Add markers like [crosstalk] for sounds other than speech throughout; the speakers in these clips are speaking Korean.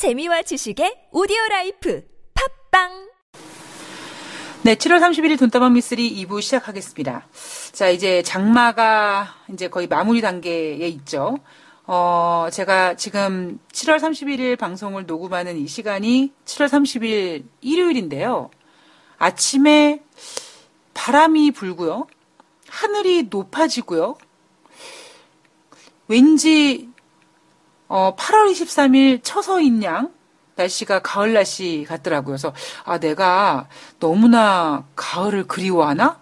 재미와 지식의 오디오 라이프 팟빵 네, 7월 31일 돈다방 미쓰리 2부 시작하겠습니다. 자, 이제 장마가 이제 거의 마무리 단계에 있죠. 어, 제가 지금 7월 31일 방송을 녹음하는 이 시간이 7월 30일 일요일인데요. 아침에 바람이 불고요. 하늘이 높아지고요. 왠지 어, 8월 23일 처서인 양 날씨가 가을 날씨 같더라고요. 그래서 아 내가 너무나 가을을 그리워하나?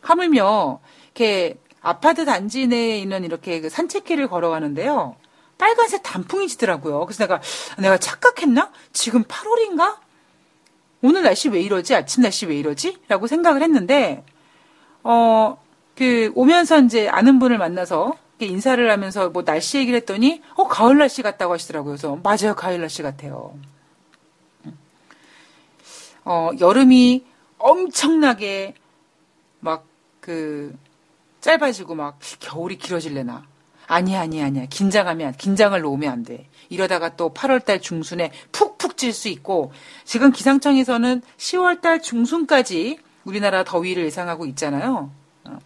하물며 이렇게 아파트 단지 내에 있는 이렇게 그 산책길을 걸어가는데요. 빨간색 단풍이 지더라고요. 그래서 내가 내가 착각했나? 지금 8월인가? 오늘 날씨 왜 이러지? 아침 날씨 왜 이러지? 라고 생각을 했는데 어 그 오면서 이제 아는 분을 만나서 인사를 하면서 뭐 날씨 얘기를 했더니 어 가을 날씨 같다고 하시더라고요. 그래서 맞아요 가을 날씨 같아요. 어 여름이 엄청나게 막 그 짧아지고 막 겨울이 길어질래나 아니야 아니야 아니야 긴장하면 긴장을 놓으면 안 돼. 이러다가 또 8월달 중순에 푹푹 찔수 있고 지금 기상청에서는 10월달 중순까지 우리나라 더위를 예상하고 있잖아요. 어,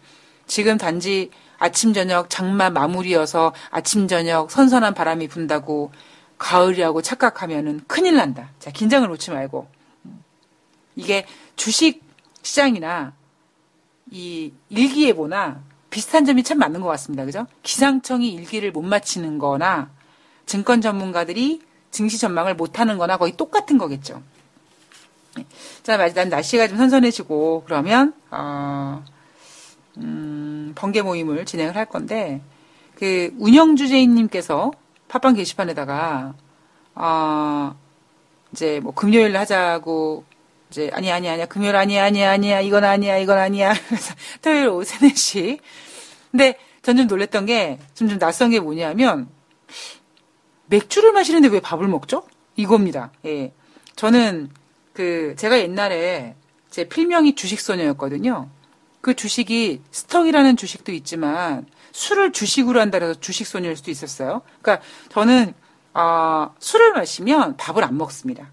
지금 단지 아침 저녁 장마 마무리여서 아침 저녁 선선한 바람이 분다고 가을이라고 착각하면은 큰일 난다. 자, 긴장을 놓지 말고. 이게 주식 시장이나 이 일기예보나 비슷한 점이 참 많은 것 같습니다. 그죠? 기상청이 일기를 못 맞히는 거나 증권 전문가들이 증시 전망을 못 하는 거나 거의 똑같은 거겠죠. 자, 난 날씨가 좀 선선해지고 그러면 어, 음, 번개 모임을 진행을 할 건데 그 운영 주제인님께서 팟빵 게시판에다가 어, 이제 뭐 금요일 하자고 이제 아니 아니 아니야 금요일 아니야 아니야 아니야 이건 아니야 이건 아니야 [laughs] 그래서 토요일 오후 3, 4시 근데 전 좀 놀랬던 게좀좀 낯선 게 뭐냐면 맥주를 마시는데 왜 밥을 먹죠? 이겁니다. 예. 저는 그 제가 옛날에 제 필명이 주식소녀였거든요. 그 주식이 스톡이라는 주식도 있지만 술을 주식으로 한다 해서 주식 소녀일 수도 있었어요. 그러니까 저는 어, 술을 마시면 밥을 안 먹습니다.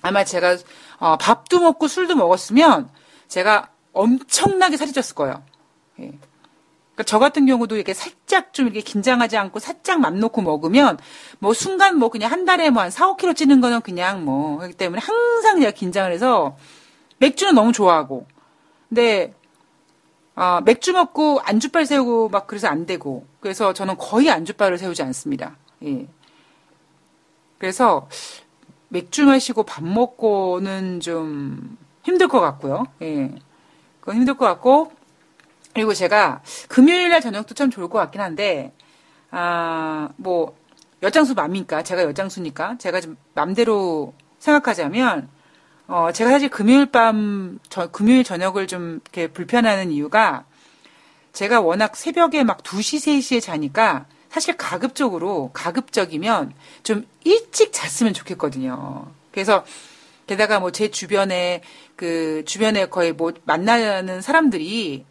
아마 제가 어, 밥도 먹고 술도 먹었으면 제가 엄청나게 살이 쪘을 거예요. 예. 그러니까 저 같은 경우도 이렇게 살짝 좀 이렇게 긴장하지 않고 살짝 맘 놓고 먹으면 뭐 순간 뭐 그냥 한 달에 뭐 한 4, 5kg 찌는 거는 그냥 뭐 그렇기 때문에 항상 제가 긴장을 해서 맥주는 너무 좋아하고 근데 아, 맥주 먹고 안주빨 세우고 막 그래서 안 되고 그래서 저는 거의 안주빨을 세우지 않습니다. 예. 그래서 맥주 마시고 밥 먹고는 좀 힘들 것 같고요. 예. 그건 힘들 것 같고 그리고 제가 금요일 날 저녁도 참 좋을 것 같긴 한데 아, 뭐 여장수 맘이니까 제가 여장수니까 제가 좀 맘대로 생각하자면 어, 제가 사실 금요일 밤, 저, 금요일 저녁을 좀 이렇게 불편하는 이유가 제가 워낙 새벽에 막 2시, 3시에 자니까 사실 가급적으로, 가급적이면 좀 일찍 잤으면 좋겠거든요. 그래서 게다가 뭐 제 주변에 그 주변에 거의 뭐 만나는 사람들이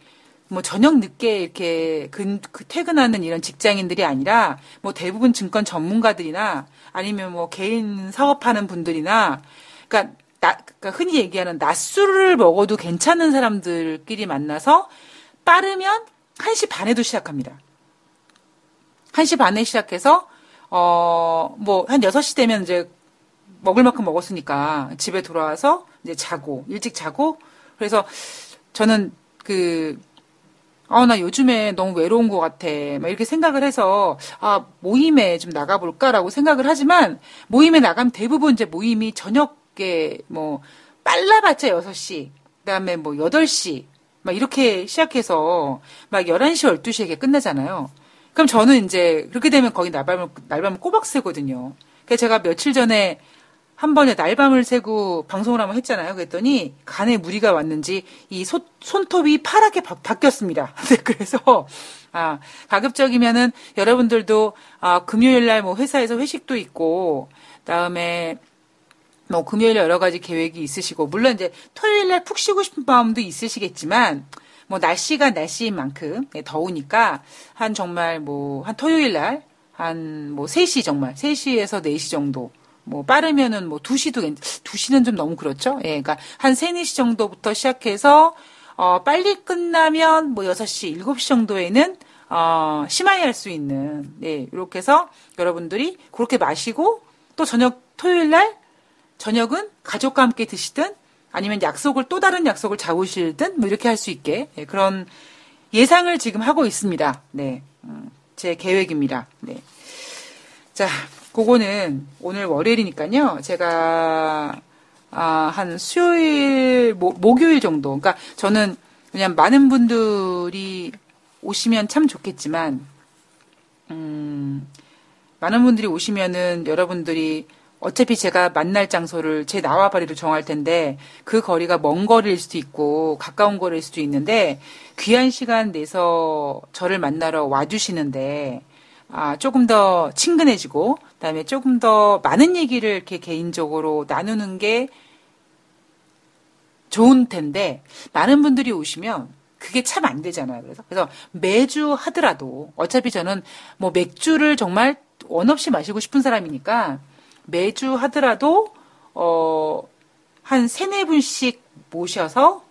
뭐 저녁 늦게 이렇게 근, 그 퇴근하는 이런 직장인들이 아니라 뭐 대부분 증권 전문가들이나 아니면 뭐 개인 사업하는 분들이나 그러니까 나, 그러니까 흔히 얘기하는 낮술을 먹어도 괜찮은 사람들끼리 만나서 빠르면 1시 반에도 시작합니다. 1시 반에 시작해서, 어, 뭐, 한 6시 되면 이제 먹을 만큼 먹었으니까 집에 돌아와서 이제 자고, 일찍 자고, 그래서 저는 그, 아, 나 요즘에 너무 외로운 것 같아. 막 이렇게 생각을 해서, 아, 모임에 좀 나가볼까라고 생각을 하지만, 모임에 나가면 대부분 이제 모임이 저녁 에 뭐, 빨라봤자 6시, 그 다음에 뭐 8시, 막 이렇게 시작해서, 막 11시, 12시에 이렇게 끝나잖아요. 그럼 저는 이제, 그렇게 되면 거기 날밤을, 날밤을 꼬박 새거든요. 그래서 제가 며칠 전에 한 번에 날밤을 새고 방송을 한번 했잖아요. 그랬더니 간에 무리가 왔는지 이 소, 손톱이 파랗게 바, 뀌었습니다 [laughs] 네, 그래서 아, 가급적이면은 여러분들도 아, 금요일 날 뭐 회사에서 회식도 있고 그다음에 뭐 금요일 여러 가지 계획이 있으시고 물론 이제 토요일 날 푹 쉬고 싶은 마음도 있으시겠지만 뭐 날씨가 날씨인 만큼 네, 더우니까 한 정말 뭐 한 토요일 날 한 뭐 3시 정말 3시에서 4시 정도 뭐 빠르면은 뭐 2시도 2시는 좀 너무 그렇죠. 예. 그러니까 한 3, 4시 정도부터 시작해서 어 빨리 끝나면 뭐 6시, 7시 정도에는 어 심하게 할 수 있는 예. 이렇게 해서 여러분들이 그렇게 마시고 또 저녁 토요일 날 저녁은 가족과 함께 드시든 아니면 약속을 또 다른 약속을 잡으실든 뭐 이렇게 할 수 있게 예, 그런 예상을 지금 하고 있습니다. 네. 음, 제 계획입니다. 네. 자, 그거는 오늘 월요일이니까요. 제가 아, 한 수요일, 모, 목요일 정도. 그러니까 저는 그냥 많은 분들이 오시면 참 좋겠지만, 음, 많은 분들이 오시면은 여러분들이 어차피 제가 만날 장소를 제 나와바리로 정할 텐데 그 거리가 먼 거리일 수도 있고 가까운 거리일 수도 있는데 귀한 시간 내서 저를 만나러 와주시는데 아, 조금 더 친근해지고 그다음에 조금 더 많은 얘기를 이렇게 개인적으로 나누는 게 좋은 텐데 많은 분들이 오시면 그게 참 안 되잖아요. 그래서 그래서 매주 하더라도 어차피 저는 뭐 맥주를 정말 원 없이 마시고 싶은 사람이니까 매주 하더라도 어, 한 세네 분씩 모셔서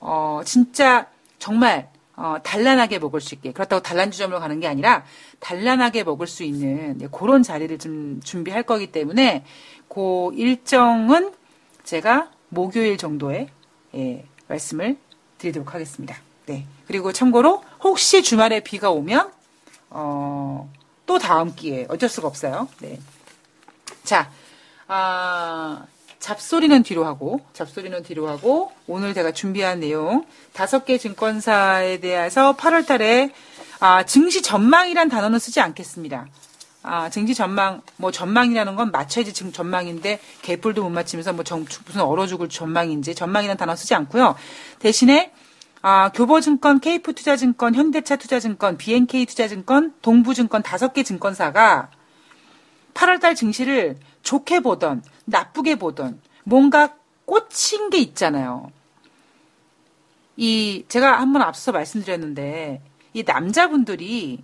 어, 진짜 정말 어, 단란하게 먹을 수 있게 그렇다고 단란주점으로 가는 게 아니라 단란하게 먹을 수 있는 네, 그런 자리를 좀 준비할 거기 때문에 그 일정은 제가 목요일 정도에 예, 말씀을 드리도록 하겠습니다. 네. 그리고 참고로 혹시 주말에 비가 오면 어, 또 다음 기회에 어쩔 수가 없어요. 네. 자, 아, 잡소리는 뒤로 하고, 잡소리는 뒤로 하고, 오늘 제가 준비한 내용, 다섯 개 증권사에 대해서 8월 달에, 아, 증시 전망이란 단어는 쓰지 않겠습니다. 아, 증시 전망, 뭐 전망이라는 건 맞춰야지 지금 전망인데, 개뿔도 못 맞추면서 뭐 정, 무슨 얼어 죽을 전망인지, 전망이라는 단어 쓰지 않고요. 대신에, 아, 교보증권, 케이프투자증권, 현대차투자증권, BNK투자증권, 동부증권 다섯 개 증권사가 8월달 증시를 좋게 보던 나쁘게 보던 뭔가 꽂힌 게 있잖아요. 이 제가 한번 앞서 말씀드렸는데 이 남자분들이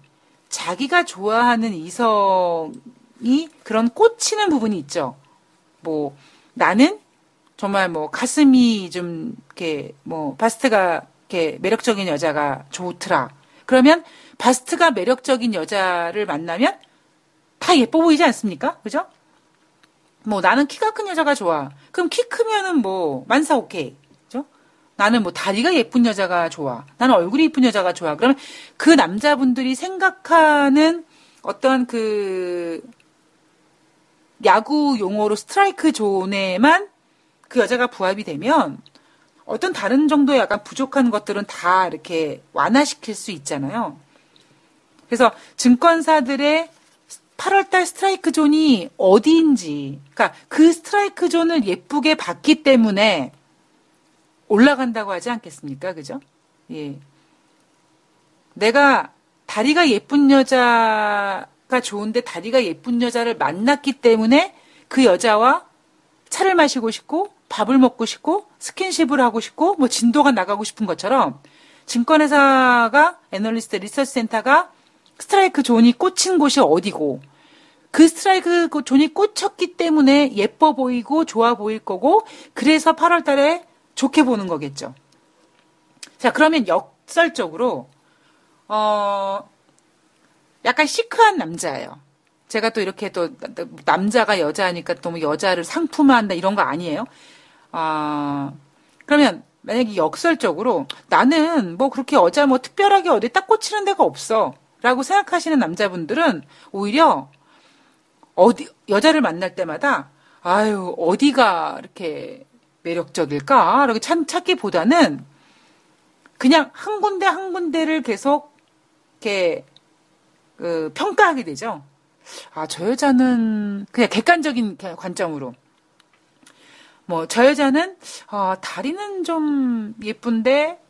자기가 좋아하는 이성이 그런 꽂히는 부분이 있죠. 뭐 나는 정말 뭐 가슴이 좀 이렇게 뭐 바스트가 이렇게 매력적인 여자가 좋더라. 그러면 바스트가 매력적인 여자를 만나면 다 예뻐 보이지 않습니까? 그죠? 뭐 나는 키가 큰 여자가 좋아. 그럼 키 크면은 뭐 만사 오케이. 그죠? 나는 뭐 다리가 예쁜 여자가 좋아. 나는 얼굴이 예쁜 여자가 좋아. 그러면 그 남자분들이 생각하는 어떤 그 야구 용어로 스트라이크 존에만 그 여자가 부합이 되면 어떤 다른 정도의 약간 부족한 것들은 다 이렇게 완화시킬 수 있잖아요. 그래서 증권사들의 8월달 스트라이크 존이 어디인지, 그러니까 그 스트라이크 존을 예쁘게 봤기 때문에 올라간다고 하지 않겠습니까? 그죠? 예. 내가 다리가 예쁜 여자가 좋은데 다리가 예쁜 여자를 만났기 때문에 그 여자와 차를 마시고 싶고 밥을 먹고 싶고 스킨십을 하고 싶고 뭐 진도가 나가고 싶은 것처럼 증권회사가 애널리스트 리서치 센터가 스트라이크 존이 꽂힌 곳이 어디고 그 스트라이크 그 존이 꽂혔기 때문에 예뻐 보이고 좋아 보일 거고 그래서 8월 달에 좋게 보는 거겠죠. 자, 그러면 역설적으로 어 약간 시크한 남자예요. 제가 또 이렇게 또 남자가 여자니까 또뭐 여자를 상품화한다 이런 거 아니에요. 아 그러면 만약에 역설적으로 나는 뭐 그렇게 여자 뭐 특별하게 어디 딱 꽂히는 데가 없어. 라고 생각하시는 남자분들은 오히려 어디, 여자를 만날 때마다, 아유, 어디가 이렇게 매력적일까? 이렇게 찾, 찾기보다는 그냥 한 군데 한 군데를 계속 이렇게 그, 평가하게 되죠. 아, 저 여자는 그냥 객관적인 관점으로. 뭐, 저 여자는, 어, 다리는 좀 예쁜데,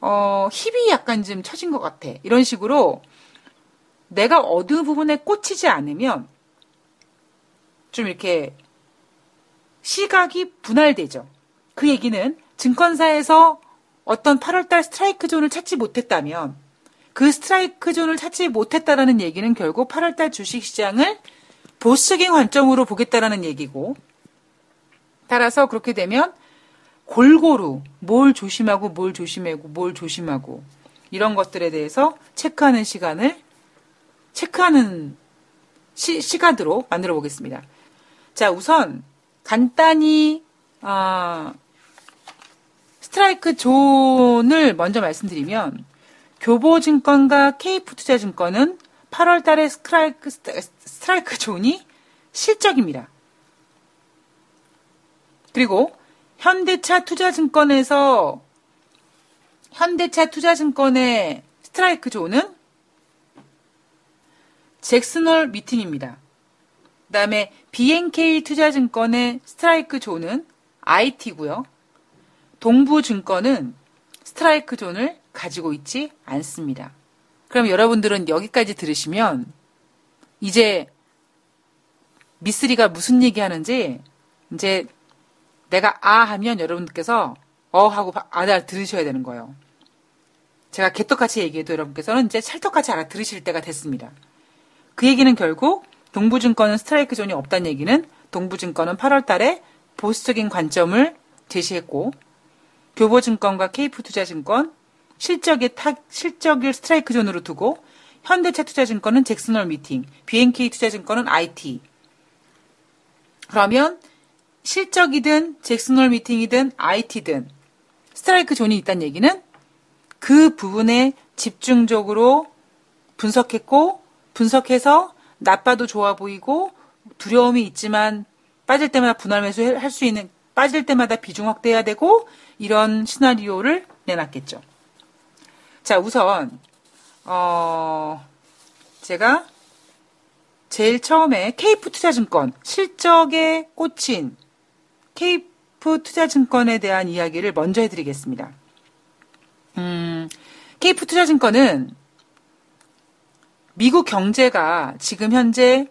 어, 힙이 약간 좀 처진 것 같아. 이런 식으로 내가 어느 부분에 꽂히지 않으면 좀 이렇게 시각이 분할되죠. 그 얘기는 증권사에서 어떤 8월달 스트라이크 존을 찾지 못했다면 그 스트라이크 존을 찾지 못했다라는 얘기는 결국 8월달 주식시장을 보수적인 관점으로 보겠다라는 얘기고 따라서 그렇게 되면 골고루 뭘 조심하고 뭘 조심하고 뭘 조심하고 이런 것들에 대해서 체크하는 시간을 체크하는 시, 시간으로 만들어 보겠습니다. 자, 우선 간단히 어, 스트라이크 존을 먼저 말씀드리면 교보증권과 케이프투자증권은 8월 달에 스트라이크, 스트라이크 존이 실적입니다. 그리고 현대차 투자증권에서 현대차 투자증권의 스트라이크 존은 잭슨홀 미팅입니다. 그 다음에 BNK 투자증권의 스트라이크 존은 IT고요. 동부증권은 스트라이크 존을 가지고 있지 않습니다. 그럼 여러분들은 여기까지 들으시면 이제 미쓰리가 무슨 얘기 하는지 이제 내가 아 하면 여러분들께서 어 하고 알아 들으셔야 되는 거예요. 제가 개떡같이 얘기해도 여러분께서는 이제 찰떡같이 알아 들으실 때가 됐습니다. 그 얘기는 결국 동부증권은 스트라이크 존이 없다는 얘기는 동부증권은 8월 달에 보수적인 관점을 제시했고 교보증권과 케이프투자증권 실적의 타, 실적을 스트라이크 존으로 두고 현대차 투자증권은 잭슨홀 미팅, BNK 투자증권은 IT. 그러면 실적이든 잭슨홀 미팅이든 IT든 스트라이크 존이 있다는 얘기는 그 부분에 집중적으로 분석했고 분석해서 나빠도 좋아 보이고 두려움이 있지만 빠질 때마다 분할 매수할 수 있는 빠질 때마다 비중 확대해야 되고 이런 시나리오를 내놨겠죠. 자, 우선 어 제가 제일 처음에 케이프 투자증권 실적에 꽂힌 케이프 투자증권에 대한 이야기를 먼저 해드리겠습니다. 음, 케이프 투자증권은 미국 경제가 지금 현재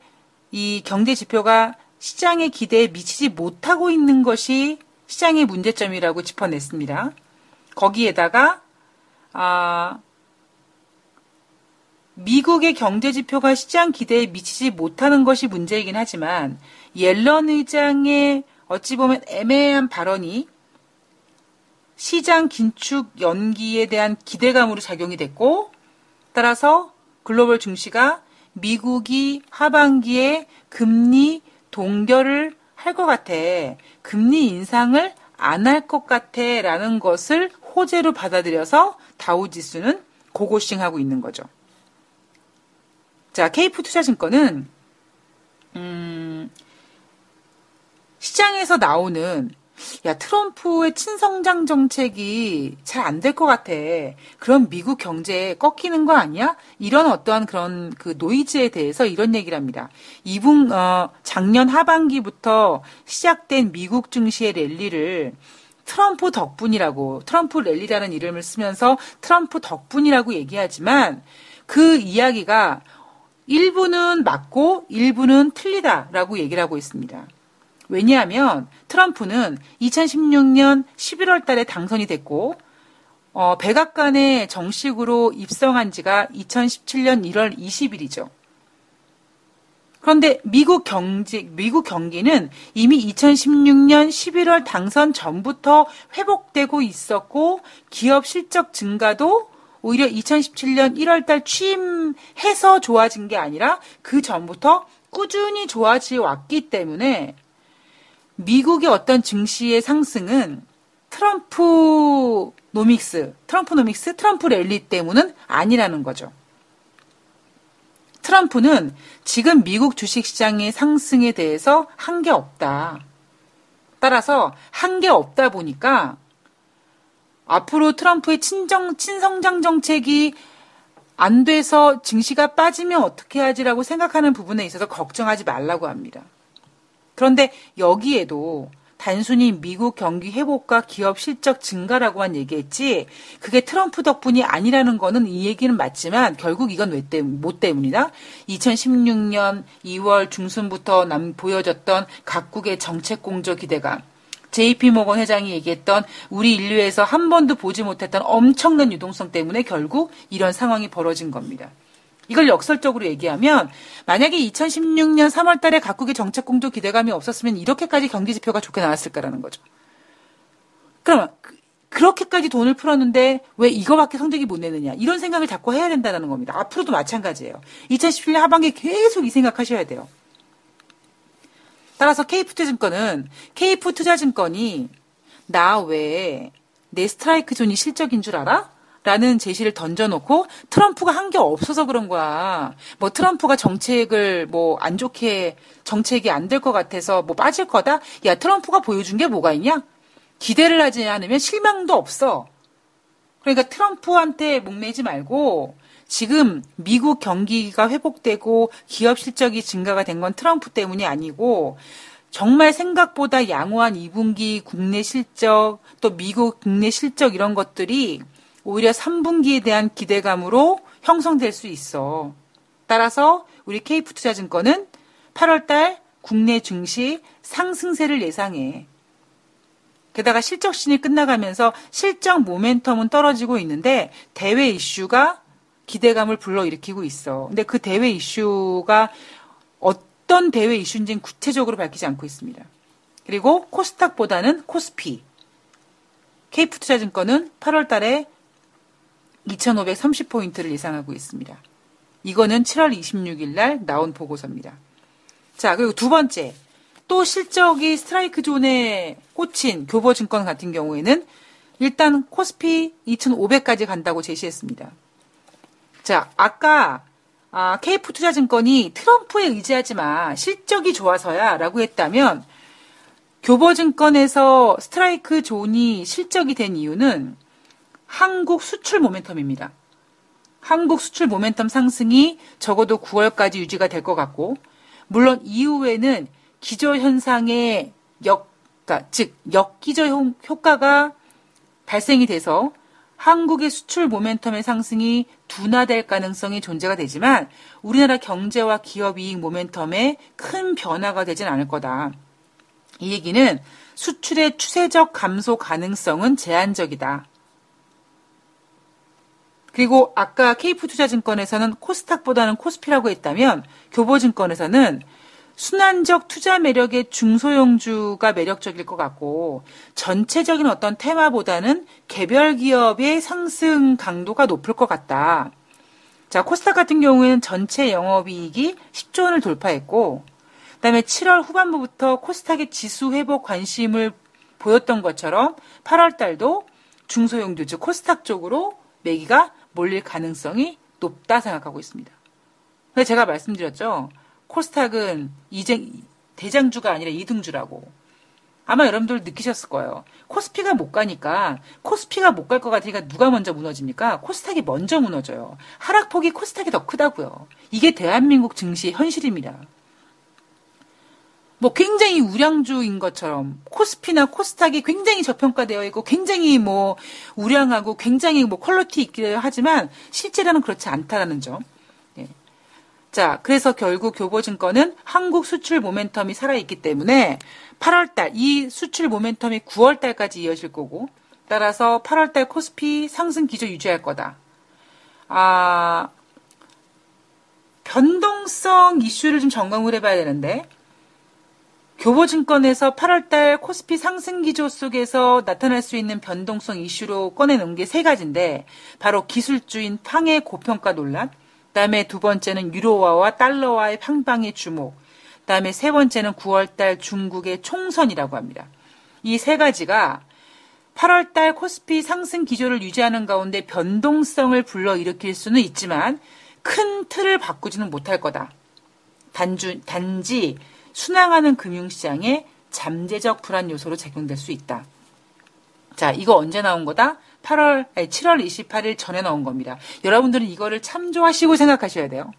이 경제 지표가 시장의 기대에 미치지 못하고 있는 것이 시장의 문제점이라고 짚어냈습니다. 거기에다가 아, 미국의 경제 지표가 시장 기대에 미치지 못하는 것이 문제이긴 하지만 옐런 의장의 어찌 보면 애매한 발언이 시장 긴축 연기에 대한 기대감으로 작용이 됐고 따라서 글로벌 증시가 미국이 하반기에 금리 동결을 할 것 같아. 금리 인상을 안 할 것 같아. 라는 것을 호재로 받아들여서 다우 지수는 고고싱 하고 있는 거죠. 자, 케이프 투자증권은, 음, 시장에서 나오는 야, 트럼프의 친성장 정책이 잘 안 될 것 같아. 그럼 미국 경제 꺾이는 거 아니야? 이런 어떠한 그런 그 노이즈에 대해서 이런 얘기를 합니다. 이분, 어, 작년 하반기부터 시작된 미국 증시의 랠리를 트럼프 덕분이라고, 트럼프 랠리라는 이름을 쓰면서 트럼프 덕분이라고 얘기하지만 그 이야기가 일부는 맞고 일부는 틀리다라고 얘기를 하고 있습니다. 왜냐하면 트럼프는 2016년 11월 달에 당선이 됐고 어, 백악관에 정식으로 입성한 지가 2017년 1월 20일이죠. 그런데 미국 경제, 미국 경기는 이미 2016년 11월 당선 전부터 회복되고 있었고 기업 실적 증가도 오히려 2017년 1월 달 취임해서 좋아진 게 아니라 그 전부터 꾸준히 좋아져 왔기 때문에 미국의 어떤 증시의 상승은 트럼프 노믹스, 트럼프 노믹스, 트럼프 랠리 때문은 아니라는 거죠. 트럼프는 지금 미국 주식시장의 상승에 대해서 한 게 없다. 따라서 한 게 없다 보니까 앞으로 트럼프의 친정, 친성장 정책이 안 돼서 증시가 빠지면 어떻게 하지라고 생각하는 부분에 있어서 걱정하지 말라고 합니다. 그런데 여기에도 단순히 미국 경기 회복과 기업 실적 증가라고만 얘기했지 그게 트럼프 덕분이 아니라는 거는 이 얘기는 맞지만 결국 이건 왜 때문 뭐 때문이다? 2016년 2월 중순부터 남 보여졌던 각국의 정책 공조 기대감 JP 모건 회장이 얘기했던 우리 인류에서 한 번도 보지 못했던 엄청난 유동성 때문에 결국 이런 상황이 벌어진 겁니다. 이걸 역설적으로 얘기하면 만약에 2016년 3월 달에 각국의 정책 공조 기대감이 없었으면 이렇게까지 경기 지표가 좋게 나왔을까라는 거죠. 그러면 그렇게까지 돈을 풀었는데 왜 이거밖에 성적이 못 내느냐 이런 생각을 자꾸 해야 된다는 겁니다. 앞으로도 마찬가지예요. 2017년 하반기에 계속 이 생각하셔야 돼요. 따라서 케이프투자증권은 케이프투자증권이 나 외에 내 스트라이크 존이 실적인 줄 알아? 라는 제시를 던져놓고 트럼프가 한 게 없어서 그런 거야. 뭐 트럼프가 정책을 뭐 안 좋게 정책이 안 될 것 같아서 뭐 빠질 거다? 야, 트럼프가 보여준 게 뭐가 있냐? 기대를 하지 않으면 실망도 없어. 그러니까 트럼프한테 목매지 말고 지금 미국 경기가 회복되고 기업 실적이 증가가 된 건 트럼프 때문이 아니고 정말 생각보다 양호한 2분기 국내 실적 또 미국 국내 실적 이런 것들이 오히려 3분기에 대한 기대감으로 형성될 수 있어. 따라서 우리 K푸투자증권은 8월달 국내 증시 상승세를 예상해. 게다가 실적 신이 끝나가면서 실적 모멘텀은 떨어지고 있는데 대외 이슈가 기대감을 불러일으키고 있어. 근데 그 대외 이슈가 어떤 대외 이슈인지는 구체적으로 밝히지 않고 있습니다. 그리고 코스닥보다는 코스피. K푸투자증권은 8월 달에 2530포인트를 예상하고 있습니다. 이거는 7월 26일 날 나온 보고서입니다. 자, 그리고 두 번째. 또 실적이 스트라이크 존에 꽂힌 교보증권 같은 경우에는 일단 코스피 2,500까지 간다고 제시했습니다. 자, 아까 아, 케이프 투자증권이 트럼프에 의지하지 마. 실적이 좋아서야 라고 했다면 교보증권에서 스트라이크 존이 실적이 된 이유는 한국 수출 모멘텀입니다. 한국 수출 모멘텀 상승이 적어도 9월까지 유지가 될 것 같고 물론 이후에는 기저 현상의 역, 그러니까 즉 역기저 효과가 발생이 돼서 한국의 수출 모멘텀의 상승이 둔화될 가능성이 존재가 되지만 우리나라 경제와 기업 이익 모멘텀에 큰 변화가 되진 않을 거다. 이 얘기는 수출의 추세적 감소 가능성은 제한적이다. 그리고 아까 케이프투자증권에서는 코스닥보다는 코스피라고 했다면 교보증권에서는 순환적 투자 매력의 중소형주가 매력적일 것 같고 전체적인 어떤 테마보다는 개별 기업의 상승 강도가 높을 것 같다. 자, 코스닥 같은 경우에는 전체 영업이익이 10조 원을 돌파했고 그다음에 7월 후반부부터 코스닥의 지수 회복 관심을 보였던 것처럼 8월 달도 중소형주 즉 코스닥 쪽으로 매기가 몰릴 가능성이 높다 생각하고 있습니다. 그래서 제가 말씀드렸죠. 코스닥은 이쟁, 대장주가 아니라 이등주라고. 아마 여러분들 느끼셨을 거예요. 코스피가 못 가니까 코스피가 못 갈 것 같으니까 누가 먼저 무너집니까? 코스닥이 먼저 무너져요. 하락폭이 코스닥이 더 크다고요. 이게 대한민국 증시의 현실입니다. 뭐 굉장히 우량주인 것처럼 코스피나 코스닥이 굉장히 저평가되어 있고 굉장히 뭐 우량하고 굉장히 뭐 quality 있기도 하지만 실제로는 그렇지 않다라는 점. 자, 그래서 결국 교보증권은 한국 수출 momentum이 살아있기 때문에 8월달, 이 수출 momentum이 9월달까지 이어질 거고, 따라서 8월달 코스피 상승 기조 유지할 거다. 아, 변동성 이슈를 좀 점검을 해봐야 되는데, 교보증권에서 8월달 코스피 상승 기조 속에서 나타날 수 있는 변동성 이슈로 꺼내놓은 게 세 가지인데, 바로 기술주인 팡의 고평가 논란, 그다음에 두 번째는 유로화와 달러와의 팡방의 주목. 그다음에 세 번째는 9월달 중국의 총선이라고 합니다. 이 세 가지가 8월달 코스피 상승 기조를 유지하는 가운데 변동성을 불러일으킬 수는 있지만 큰 틀을 바꾸지는 못할 거다. 단주, 단지 순항하는 금융시장에 잠재적 불안 요소로 작용될 수 있다. 자, 이거 언제 나온 거다? 8월, 아니, 7월 28일 전에 나온 겁니다. 여러분들은 이거를 참조하시고 생각하셔야 돼요.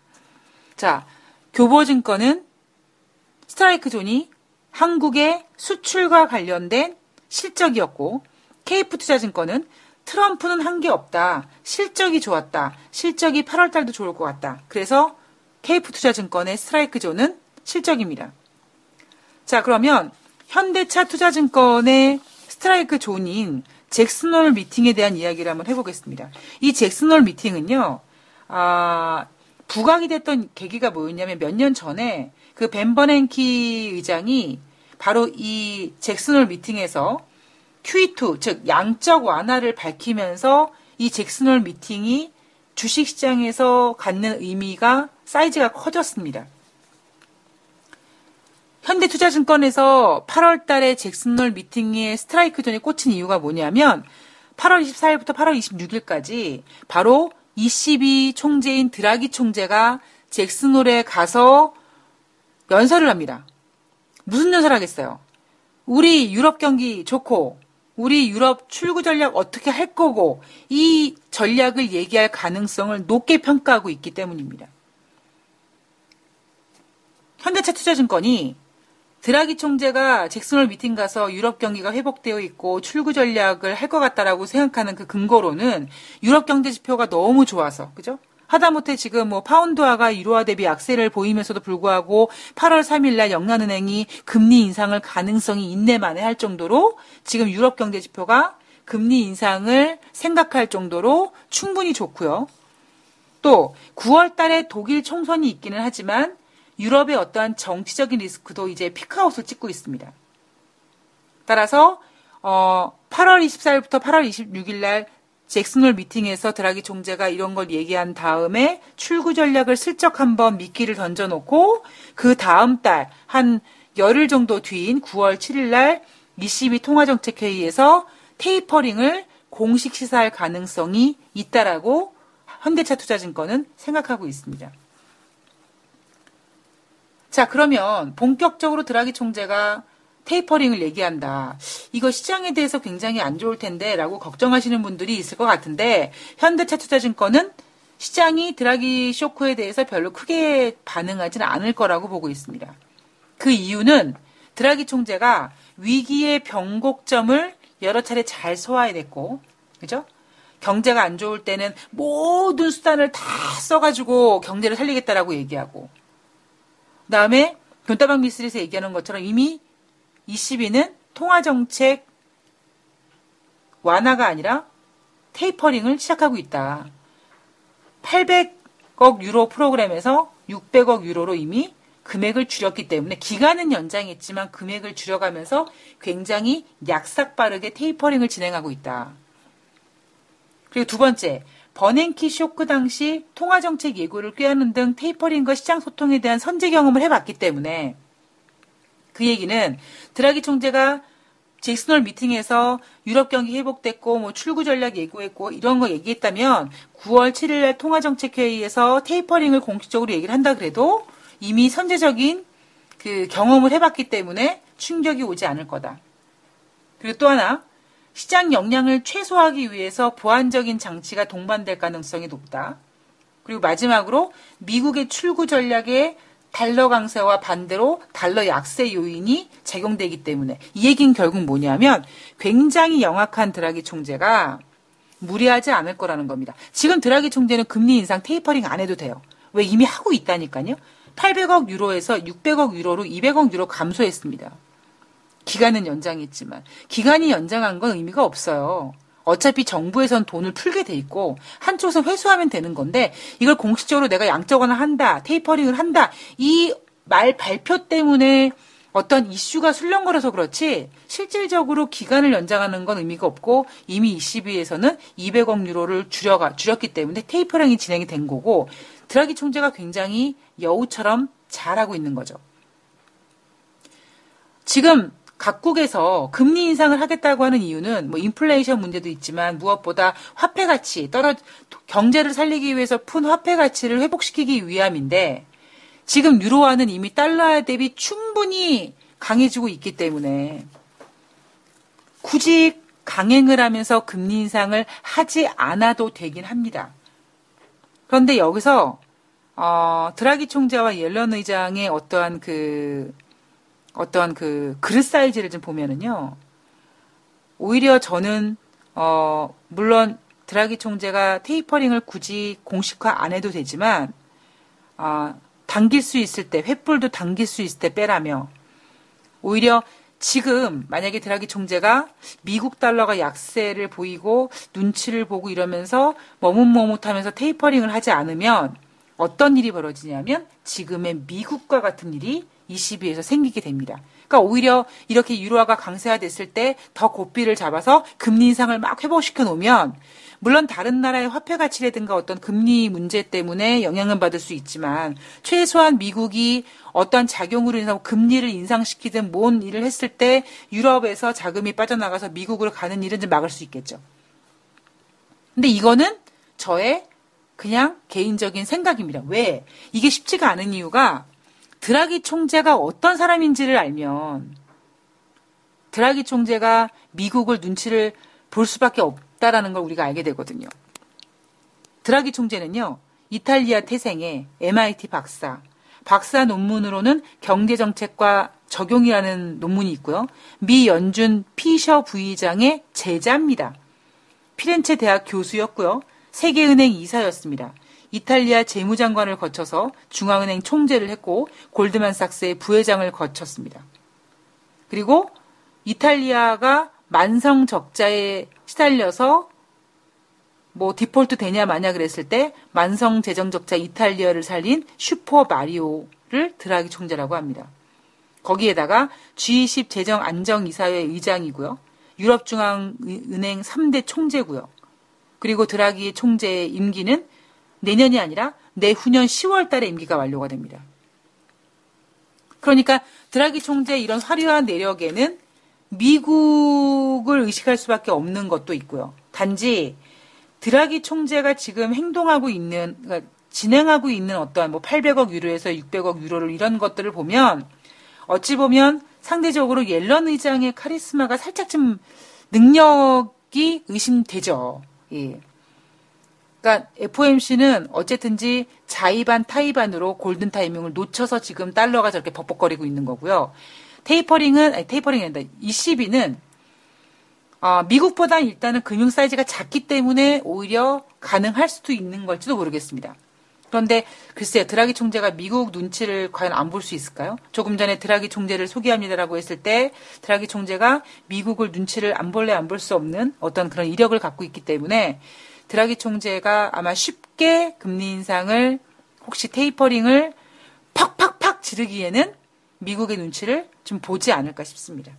자, 교보증권은 스트라이크 존이 한국의 수출과 관련된 실적이었고, 케이프투자증권은 트럼프는 한 게 없다. 실적이 좋았다. 실적이 8월 달도 좋을 것 같다. 그래서 케이프투자증권의 스트라이크 존은 실적입니다. 자, 그러면 현대차 투자증권의 스트라이크 존인 잭슨홀 미팅에 대한 이야기를 한번 해보겠습니다. 이 잭슨홀 미팅은요, 아, 부각이 됐던 계기가 뭐였냐면 몇 년 전에 그 벤 버냉키 의장이 바로 이 잭슨홀 미팅에서 QE2, 즉 양적 완화를 밝히면서 이 잭슨홀 미팅이 주식시장에서 갖는 의미가 사이즈가 커졌습니다. 현대투자증권에서 8월 달에 잭슨홀 미팅에 스트라이크 존에 꽂힌 이유가 뭐냐면 8월 24일부터 8월 26일까지 바로 22 총재인 드라기 총재가 잭슨홀에 가서 연설을 합니다. 무슨 연설 하겠어요? 우리 유럽 경기 좋고 우리 유럽 출구 전략 어떻게 할 거고 이 전략을 얘기할 가능성을 높게 평가하고 있기 때문입니다. 현대차 투자증권이 드라기 총재가 잭슨홀 미팅 가서 유럽 경기가 회복되어 있고 출구 전략을 할 것 같다라고 생각하는 그 근거로는 유럽 경제 지표가 너무 좋아서 그죠? 하다못해 지금 뭐 파운드화가 1화 대비 약세를 보이면서도 불구하고 8월 3일날 영란은행이 금리 인상을 가능성이 있네만에 할 정도로 지금 유럽 경제 지표가 금리 인상을 생각할 정도로 충분히 좋고요. 또 9월 달에 독일 총선이 있기는 하지만 유럽의 어떠한 정치적인 리스크도 이제 피크아웃을 찍고 있습니다. 따라서 어 8월 24일부터 8월 26일 날 잭슨홀 미팅에서 드라기 총재가 이런 걸 얘기한 다음에 출구 전략을 슬쩍 한번 미끼를 던져놓고 그 다음 달 한 열흘 정도 뒤인 9월 7일 날 ECB 통화정책회의에서 테이퍼링을 공식 시사할 가능성이 있다라고 현대차 투자증권은 생각하고 있습니다. 자, 그러면 본격적으로 드라기 총재가 테이퍼링을 얘기한다. 이거 시장에 대해서 굉장히 안 좋을 텐데 라고 걱정하시는 분들이 있을 것 같은데 현대차 투자증권은 시장이 드라기 쇼크에 대해서 별로 크게 반응하지는 않을 거라고 보고 있습니다. 그 이유는 드라기 총재가 위기의 변곡점을 여러 차례 잘 소화해냈고, 그죠? 경제가 안 좋을 때는 모든 수단을 다 써가지고 경제를 살리겠다라고 얘기하고, 그 다음에 돈다방 미스에서 얘기하는 것처럼 이미 22는 통화정책 완화가 아니라 테이퍼링을 시작하고 있다. 800억 유로 프로그램에서 600억 유로로 이미 금액을 줄였기 때문에 기간은 연장했지만 금액을 줄여가면서 굉장히 약삭 빠르게 tapering을 진행하고 있다. 그리고 두 번째, 버냉키 쇼크 당시 통화정책 예고를 꾀하는 등 tapering과 시장 소통에 대한 선제 경험을 해봤기 때문에 그 얘기는 드라기 총재가 잭슨홀 미팅에서 유럽 경기 회복됐고 뭐 출구 전략 예고했고 이런 거 얘기했다면 9월 7일 날 통화정책 회의에서 tapering을 공식적으로 얘기를 한다 그래도 이미 선제적인 그 경험을 해봤기 때문에 충격이 오지 않을 거다. 그리고 또 하나 시장 역량을 최소화하기 위해서 보완적인 장치가 동반될 가능성이 높다. 그리고 마지막으로 미국의 출구 전략에 달러 강세와 반대로 달러 약세 요인이 적용되기 때문에 이 얘기는 결국 뭐냐면 굉장히 영악한 드라기 총재가 무리하지 않을 거라는 겁니다. 지금 드라기 총재는 금리 인상 테이퍼링 안 해도 돼요. 왜 이미 하고 있다니까요. 800억 유로에서 600억 유로로 200억 유로 감소했습니다. 기간은 연장했지만 기간이 연장한 건 의미가 없어요. 어차피 정부에선 돈을 풀게 돼 있고 한쪽에서 회수하면 되는 건데 이걸 공식적으로 내가 양적완을 한다, 테이퍼링을 한다 이 말 발표 때문에 어떤 이슈가 술렁거려서 그렇지 실질적으로 기간을 연장하는 건 의미가 없고 이미 ECB에서는 200억 유로를 줄여가 줄였기 때문에 테이퍼링이 진행이 된 거고 드라기 총재가 굉장히 여우처럼 잘하고 있는 거죠. 지금 각국에서 금리 인상을 하겠다고 하는 이유는 뭐 인플레이션 문제도 있지만 무엇보다 화폐 가치 떨어 경제를 살리기 위해서 푼 화폐 가치를 회복시키기 위함인데 지금 유로화는 이미 달러에 대비 충분히 강해지고 있기 때문에 굳이 강행을 하면서 금리 인상을 하지 않아도 되긴 합니다. 그런데 여기서 어, 드라기 총재와 옐런 의장의 어떠한 그 어떤 그 그릇 사이즈를 좀 보면은요. 오히려 저는 어 물론 드라기 총재가 테이퍼링을 굳이 공식화 안 해도 되지만 아 당길 수 있을 때 횃불도 당길 수 있을 때 빼라며 오히려 지금 만약에 드라기 총재가 미국 달러가 약세를 보이고 눈치를 보고 이러면서 머뭇머뭇하면서 테이퍼링을 하지 않으면 어떤 일이 벌어지냐면 지금의 미국과 같은 일이 이 시비에서 생기게 됩니다. 그러니까 오히려 이렇게 유로화가 강세화됐을 때 더 고삐를 잡아서 금리 인상을 막 회복시켜 놓으면 물론 다른 나라의 화폐 가치라든가 어떤 금리 문제 때문에 영향을 받을 수 있지만 최소한 미국이 어떤 작용으로 인해서 금리를 인상시키든 뭔 일을 했을 때 유럽에서 자금이 빠져나가서 미국으로 가는 일은 좀 막을 수 있겠죠. 근데 이거는 저의 그냥 개인적인 생각입니다. 왜? 이게 쉽지가 않은 이유가 드라기 총재가 어떤 사람인지를 알면 드라기 총재가 미국을 눈치를 볼 수밖에 없다라는 걸 우리가 알게 되거든요. 드라기 총재는요, 이탈리아 태생의 MIT 박사, 박사 논문으로는 경제정책과 적용이라는 논문이 있고요. 미 연준 피셔 부의장의 제자입니다. 피렌체 대학 교수였고요. 세계은행 이사였습니다. 이탈리아 재무장관을 거쳐서 중앙은행 총재를 했고 골드만삭스의 부회장을 거쳤습니다. 그리고 이탈리아가 만성 적자에 시달려서 뭐 디폴트 되냐 마냐 그랬을 때 만성 재정 적자 이탈리아를 살린 슈퍼 마리오를 드라기 총재라고 합니다. 거기에다가 G20 재정 안정 이사회 의장이고요. 유럽 중앙은행 3대 총재고요. 그리고 드라기 총재의 임기는 내년이 아니라 내후년 10월 달에 임기가 완료가 됩니다. 그러니까 드라기 총재의 이런 화려한 내력에는 미국을 의식할 수밖에 없는 것도 있고요. 단지 드라기 총재가 지금 행동하고 있는 그러니까 진행하고 있는 어떠한 뭐 800억 유로에서 600억 유로를 이런 것들을 보면 어찌 보면 상대적으로 옐런 의장의 카리스마가 살짝 좀 능력이 의심되죠. 예. 그러니까 FOMC는 어쨌든지 자이반 타이반으로 골든 타이밍을 놓쳐서 지금 달러가 저렇게 벅벅거리고 있는 거고요. 테이퍼링은 아니 테이퍼링이 아니다. ECB는 어, 미국보다 일단은 금융 사이즈가 작기 때문에 오히려 가능할 수도 있는 걸지도 모르겠습니다. 그런데 글쎄요, 드라기 총재가 미국 눈치를 과연 안 볼 수 있을까요? 조금 전에 드라기 총재를 소개합니다라고 했을 때 드라기 총재가 미국을 눈치를 안 볼래 안 볼 수 없는 어떤 그런 이력을 갖고 있기 때문에 드라기 총재가 아마 쉽게 금리 인상을 혹시 테이퍼링을 팍팍팍 지르기에는 미국의 눈치를 좀 보지 않을까 싶습니다.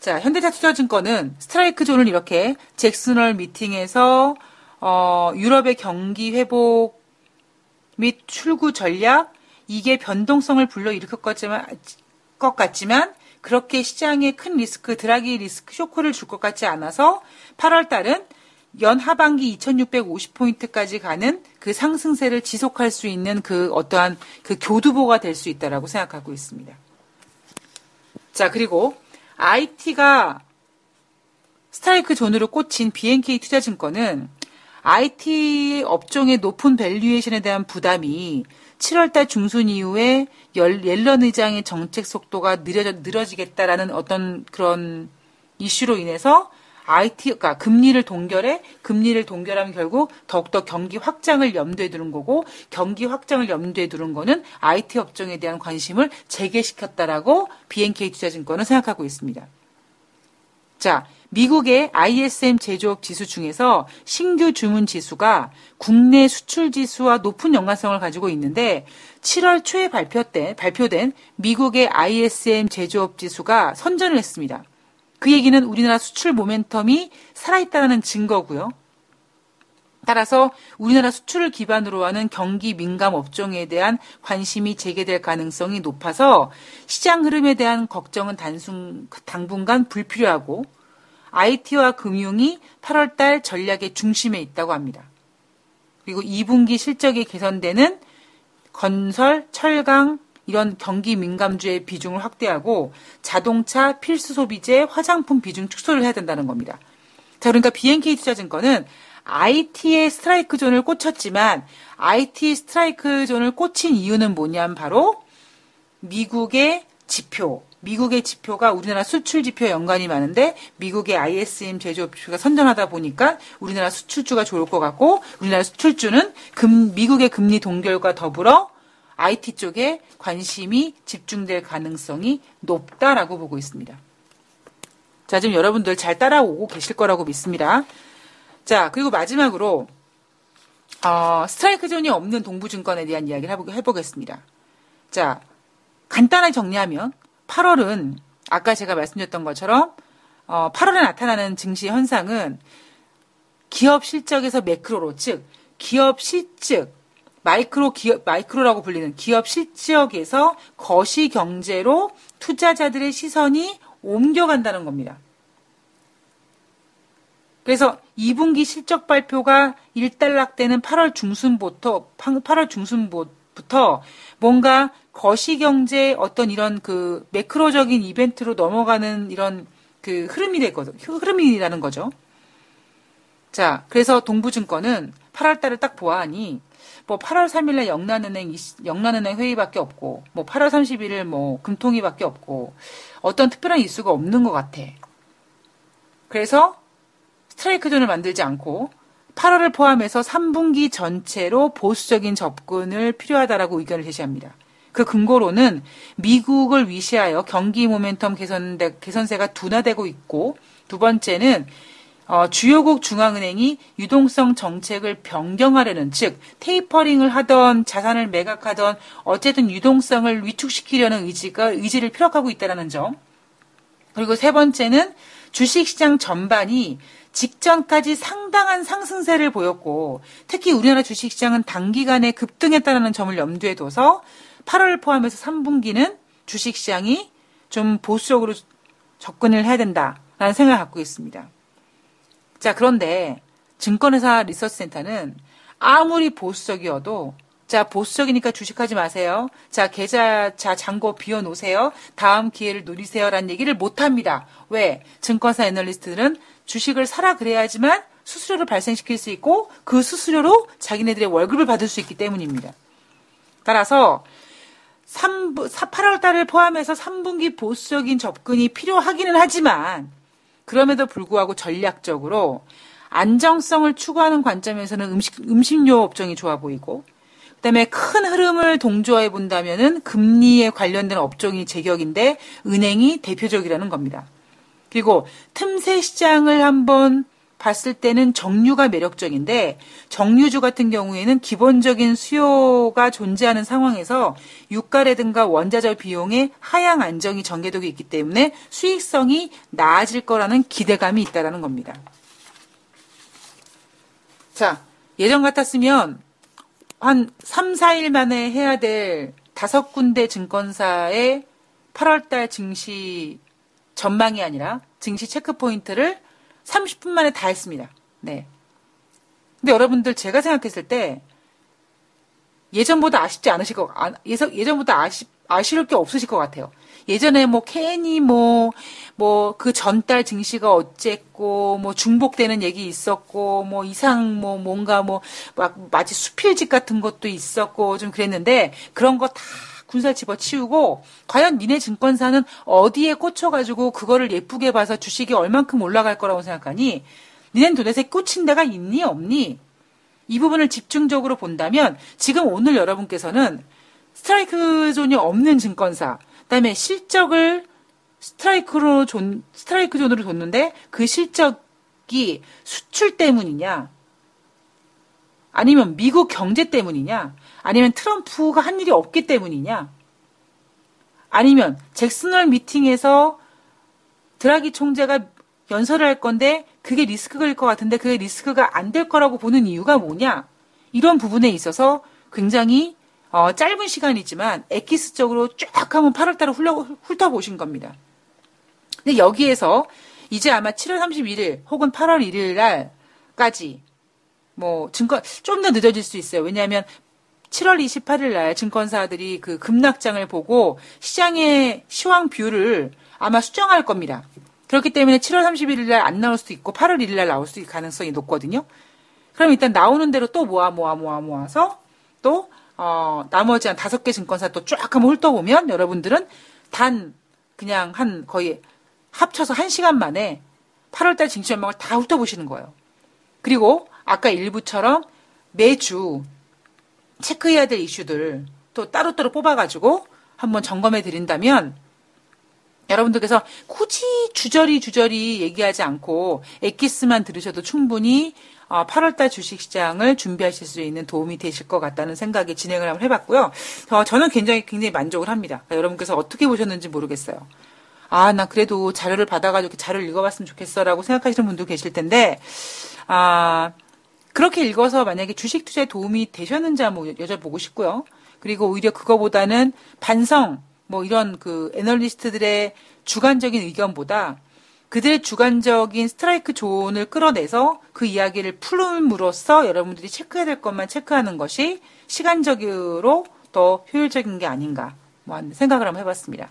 자, 현대자투자증권은 스트라이크 존을 이렇게 잭슨월 미팅에서 어, 유럽의 경기 회복 및 출구 전략 이게 변동성을 불러일으킬 것 같지만 그렇게 시장에 큰 리스크, 드라기 리스크 쇼크를 줄 것 같지 않아서 8월 달은 연 하반기 2650포인트까지 가는 그 상승세를 지속할 수 있는 그 어떠한 그 교두보가 될 수 있다라고 생각하고 있습니다. 자, 그리고 IT가 스트라이크 존으로 꽂힌 BNK 투자증권은 IT 업종의 높은 valuation에 대한 부담이 7월달 중순 이후에 옐런 의장의 정책 속도가 느려져, 늘어지겠다라는 어떤 그런 이슈로 인해서 IT가 금리를 동결해 금리를 동결하면 결국 더욱더 경기 확장을 염두에 두는 거고 경기 확장을 염두에 두는 거는 IT 업종에 대한 관심을 재개시켰다라고 BNK 투자증권은 생각하고 있습니다. 자, 미국의 ISM 제조업 지수 중에서 신규 주문 지수가 국내 수출 지수와 높은 연관성을 가지고 있는데 7월 초에 발표된, 발표된 미국의 ISM 제조업 지수가 선전을 했습니다. 그 얘기는 우리나라 수출 모멘텀이 살아있다는 증거고요. 따라서 우리나라 수출을 기반으로 하는 경기 민감 업종에 대한 관심이 재개될 가능성이 높아서 시장 흐름에 대한 걱정은 단순 당분간 불필요하고 IT와 금융이 8월달 전략의 중심에 있다고 합니다. 그리고 2분기 실적이 개선되는 건설, 철강 이런 경기 민감주의 비중을 확대하고 자동차, 필수 소비재, 화장품 비중 축소를 해야 된다는 겁니다. 자, 그러니까 BNK 투자증권은 IT의 스트라이크 존을 꽂혔지만 IT 스트라이크 존을 꽂힌 이유는 뭐냐면 바로 미국의 지표, 미국의 지표가 우리나라 수출 지표 연관이 많은데 미국의 ISM 제조업주가 선전하다 보니까 우리나라 수출주가 좋을 것 같고 우리나라 수출주는 금, 미국의 금리 동결과 더불어 IT 쪽에 관심이 집중될 가능성이 높다라고 보고 있습니다. 자, 지금 여러분들 잘 따라오고 계실 거라고 믿습니다. 자, 그리고 마지막으로 어, 스트라이크 존이 없는 동부증권에 대한 이야기를 해보, 해보겠습니다. 자, 간단하게 정리하면 8월은 아까 제가 말씀드렸던 것처럼 어, 8월에 나타나는 증시 현상은 기업 실적에서 매크로로 즉 기업 실적 마이크로 기업 마이크로라고 불리는 기업 실적에서 거시 경제로 투자자들의 시선이 옮겨간다는 겁니다. 그래서 2분기 실적 발표가 일단락되는 8월 중순부터 8월 중순부터 뭔가 거시 경제 어떤 이런 그 매크로적인 이벤트로 넘어가는 이런 그 흐름이 되거든 흐름이라는 거죠. 자, 그래서 동부증권은 8월 달을 딱 보아하니 뭐 8월 3일날 영란은행 영란은행 회의밖에 없고 뭐 8월 31일 뭐 금통위밖에 없고 어떤 특별한 이슈가 없는 것 같아. 그래서 스트라이크 존을 만들지 않고 8월을 포함해서 3분기 전체로 보수적인 접근을 필요하다라고 의견을 제시합니다. 그 근거로는 미국을 위시하여 경기 모멘텀 개선대, 개선세가 둔화되고 있고 두 번째는 어, 주요국 중앙은행이 유동성 정책을 변경하려는 즉 테이퍼링을 하던 자산을 매각하던 어쨌든 유동성을 위축시키려는 의지가 의지를 피력하고 있다는 점. 그리고 세 번째는 주식시장 전반이 직전까지 상당한 상승세를 보였고 특히 우리나라 주식시장은 단기간에 급등했다는 점을 염두에 둬서 8월 포함해서 3분기는 주식시장이 좀 보수적으로 접근을 해야 된다라는 생각을 갖고 있습니다. 자, 그런데 증권회사 리서치 센터는 아무리 보수적이어도 자, 보수적이니까 주식하지 마세요. 자, 계좌, 자, 잔고 비워놓으세요. 다음 기회를 노리세요라는 얘기를 못 합니다. 왜? 증권사 애널리스트들은 주식을 사라 그래야지만 수수료를 발생시킬 수 있고 그 수수료로 자기네들의 월급을 받을 수 있기 때문입니다. 따라서 3, 8월 달을 포함해서 3분기 보수적인 접근이 필요하기는 하지만 그럼에도 불구하고 전략적으로 안정성을 추구하는 관점에서는 음식, 음식료 업종이 좋아 보이고 그다음에 큰 흐름을 동조해 본다면은 금리에 관련된 업종이 제격인데 은행이 대표적이라는 겁니다. 그리고 틈새 시장을 한번 봤을 때는 정유가 매력적인데 정유주 같은 경우에는 기본적인 수요가 존재하는 상황에서 유가라든가 원자재 비용의 하향 안정이 전개되고 있기 때문에 수익성이 나아질 거라는 기대감이 있다라는 겁니다. 자, 예전 같았으면 한 3, 4일 만에 해야 될 다섯 군데 증권사의 8월달 증시 전망이 아니라 증시 체크 포인트를 30분 만에 다 했습니다. 네. 근데 여러분들 제가 생각했을 때 예전보다 아쉽지 않으실 것, 아, 예전보다 아쉽, 아쉬울 게 없으실 것 같아요. 예전에 뭐 괜히 뭐, 뭐 그 전달 증시가 어쨌고, 뭐 중복되는 얘기 있었고, 뭐 이상 뭐 뭔가 뭐 막 마치 수필집 같은 것도 있었고 좀 그랬는데 그런 거 다 군살 집어치우고 과연 니네 증권사는 어디에 꽂혀가지고 그거를 예쁘게 봐서 주식이 얼만큼 올라갈 거라고 생각하니? 니넨 도대체 꽂힌 데가 있니 없니? 이 부분을 집중적으로 본다면 지금 오늘 여러분께서는 스트라이크 존이 없는 증권사 그다음에 실적을 스트라이크로 존 스트라이크 존으로 줬는데 그 실적이 수출 때문이냐 아니면 미국 경제 때문이냐 아니면 트럼프가 한 일이 없기 때문이냐? 아니면 잭슨월 미팅에서 드라기 총재가 연설을 할 건데 그게 리스크일 것 같은데 그게 리스크가 안 될 거라고 보는 이유가 뭐냐? 이런 부분에 있어서 굉장히 어, 짧은 시간이지만 엑기스적으로 쫙 한번 8월달에 훑어보신 겁니다. 근데 여기에서 이제 아마 7월 31일 혹은 8월 1일 날까지 뭐 증권 좀 더 늦어질 수 있어요. 왜냐하면 7월 28일 날 증권사들이 그 급락장을 보고 시장의 시황 view를 아마 수정할 겁니다. 그렇기 때문에 7월 31일 날 안 나올 수도 있고 8월 1일 날 나올 수 있을 가능성이 높거든요. 그럼 일단 나오는 대로 또 모아 모아 모아 모아서 또 어, 나머지 한 다섯 개 증권사 또 쫙 한번 훑어보면 여러분들은 단 그냥 한 거의 합쳐서 한 시간 만에 8월달 증시 전망을 다 훑어보시는 거예요. 그리고 아까 일부처럼 매주 체크해야 될 이슈들 또 따로따로 뽑아가지고 한번 점검해 드린다면 여러분들께서 굳이 주저리 주저리 얘기하지 않고 엑기스만 들으셔도 충분히 8월달 어, 주식시장을 준비하실 수 있는 도움이 되실 것 같다는 생각에 진행을 한번 해봤고요. 저는 굉장히 굉장히 만족을 합니다. 그러니까 여러분께서 어떻게 보셨는지 모르겠어요. 아, 나 그래도 자료를 받아가지고 자료를 읽어봤으면 좋겠어라고 생각하시는 분도 계실 텐데, 아, 그렇게 읽어서 만약에 주식 투자에 도움이 되셨는지 한번 여쭤보고 싶고요. 그리고 오히려 그거보다는 반성, 뭐 이런 그 애널리스트들의 주관적인 의견보다 그들의 주관적인 스트라이크 존을 끌어내서 그 이야기를 풀음으로써 여러분들이 체크해야 될 것만 체크하는 것이 시간적으로 더 효율적인 게 아닌가 뭐 생각을 한번 해봤습니다.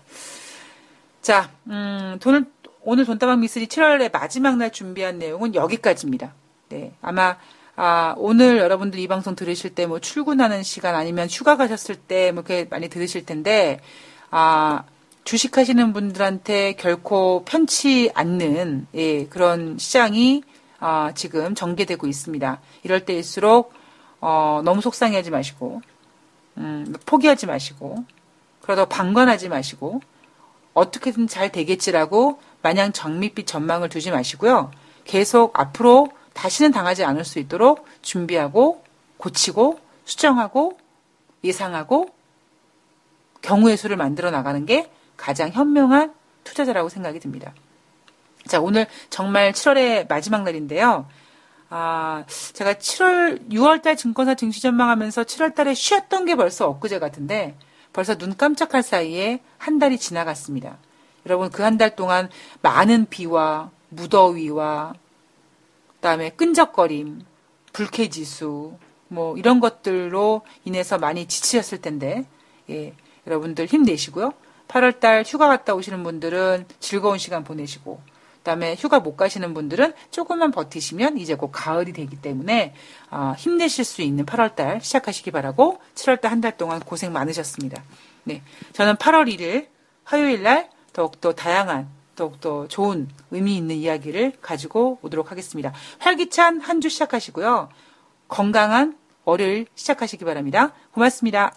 자, 음, 돈을 오늘 돈다방 미스리 7월의 마지막 날 준비한 내용은 여기까지입니다. 네, 아마 아, 오늘 여러분들 이 방송 들으실 때 뭐 출근하는 시간 아니면 휴가 가셨을 때 뭐 이렇게 많이 들으실 텐데 아, 주식 하시는 분들한테 결코 편치 않는 예, 그런 시장이 아, 지금 전개되고 있습니다. 이럴 때일수록 어, 너무 속상해하지 마시고 음, 포기하지 마시고 그러다 방관하지 마시고 어떻게든 잘 되겠지라고 마냥 정밋빛 전망을 두지 마시고요. 계속 앞으로 다시는 당하지 않을 수 있도록 준비하고 고치고 수정하고 예상하고 경우의 수를 만들어 나가는 게 가장 현명한 투자자라고 생각이 듭니다. 자, 오늘 정말 7월의 마지막 날인데요. 아, 제가 7월, 6월달 증권사 증시 전망하면서 7월달에 쉬었던 게 벌써 엊그제 같은데 벌써 눈 깜짝할 사이에 한 달이 지나갔습니다. 여러분 그 한 달 동안 많은 비와 무더위와 그다음에 끈적거림, 불쾌지수 뭐 이런 것들로 인해서 많이 지치셨을 텐데 예, 여러분들 힘내시고요. 8월 달 휴가 갔다 오시는 분들은 즐거운 시간 보내시고 그다음에 휴가 못 가시는 분들은 조금만 버티시면 이제 곧 가을이 되기 때문에 어, 힘내실 수 있는 8월 달 시작하시기 바라고 7월 달 한 달 동안 고생 많으셨습니다. 네. 저는 8월 1일 화요일 날 더욱더 다양한 더욱더 좋은 의미 있는 이야기를 가지고 오도록 하겠습니다. 활기찬 한 주 시작하시고요. 건강한 월요일 시작하시기 바랍니다. 고맙습니다.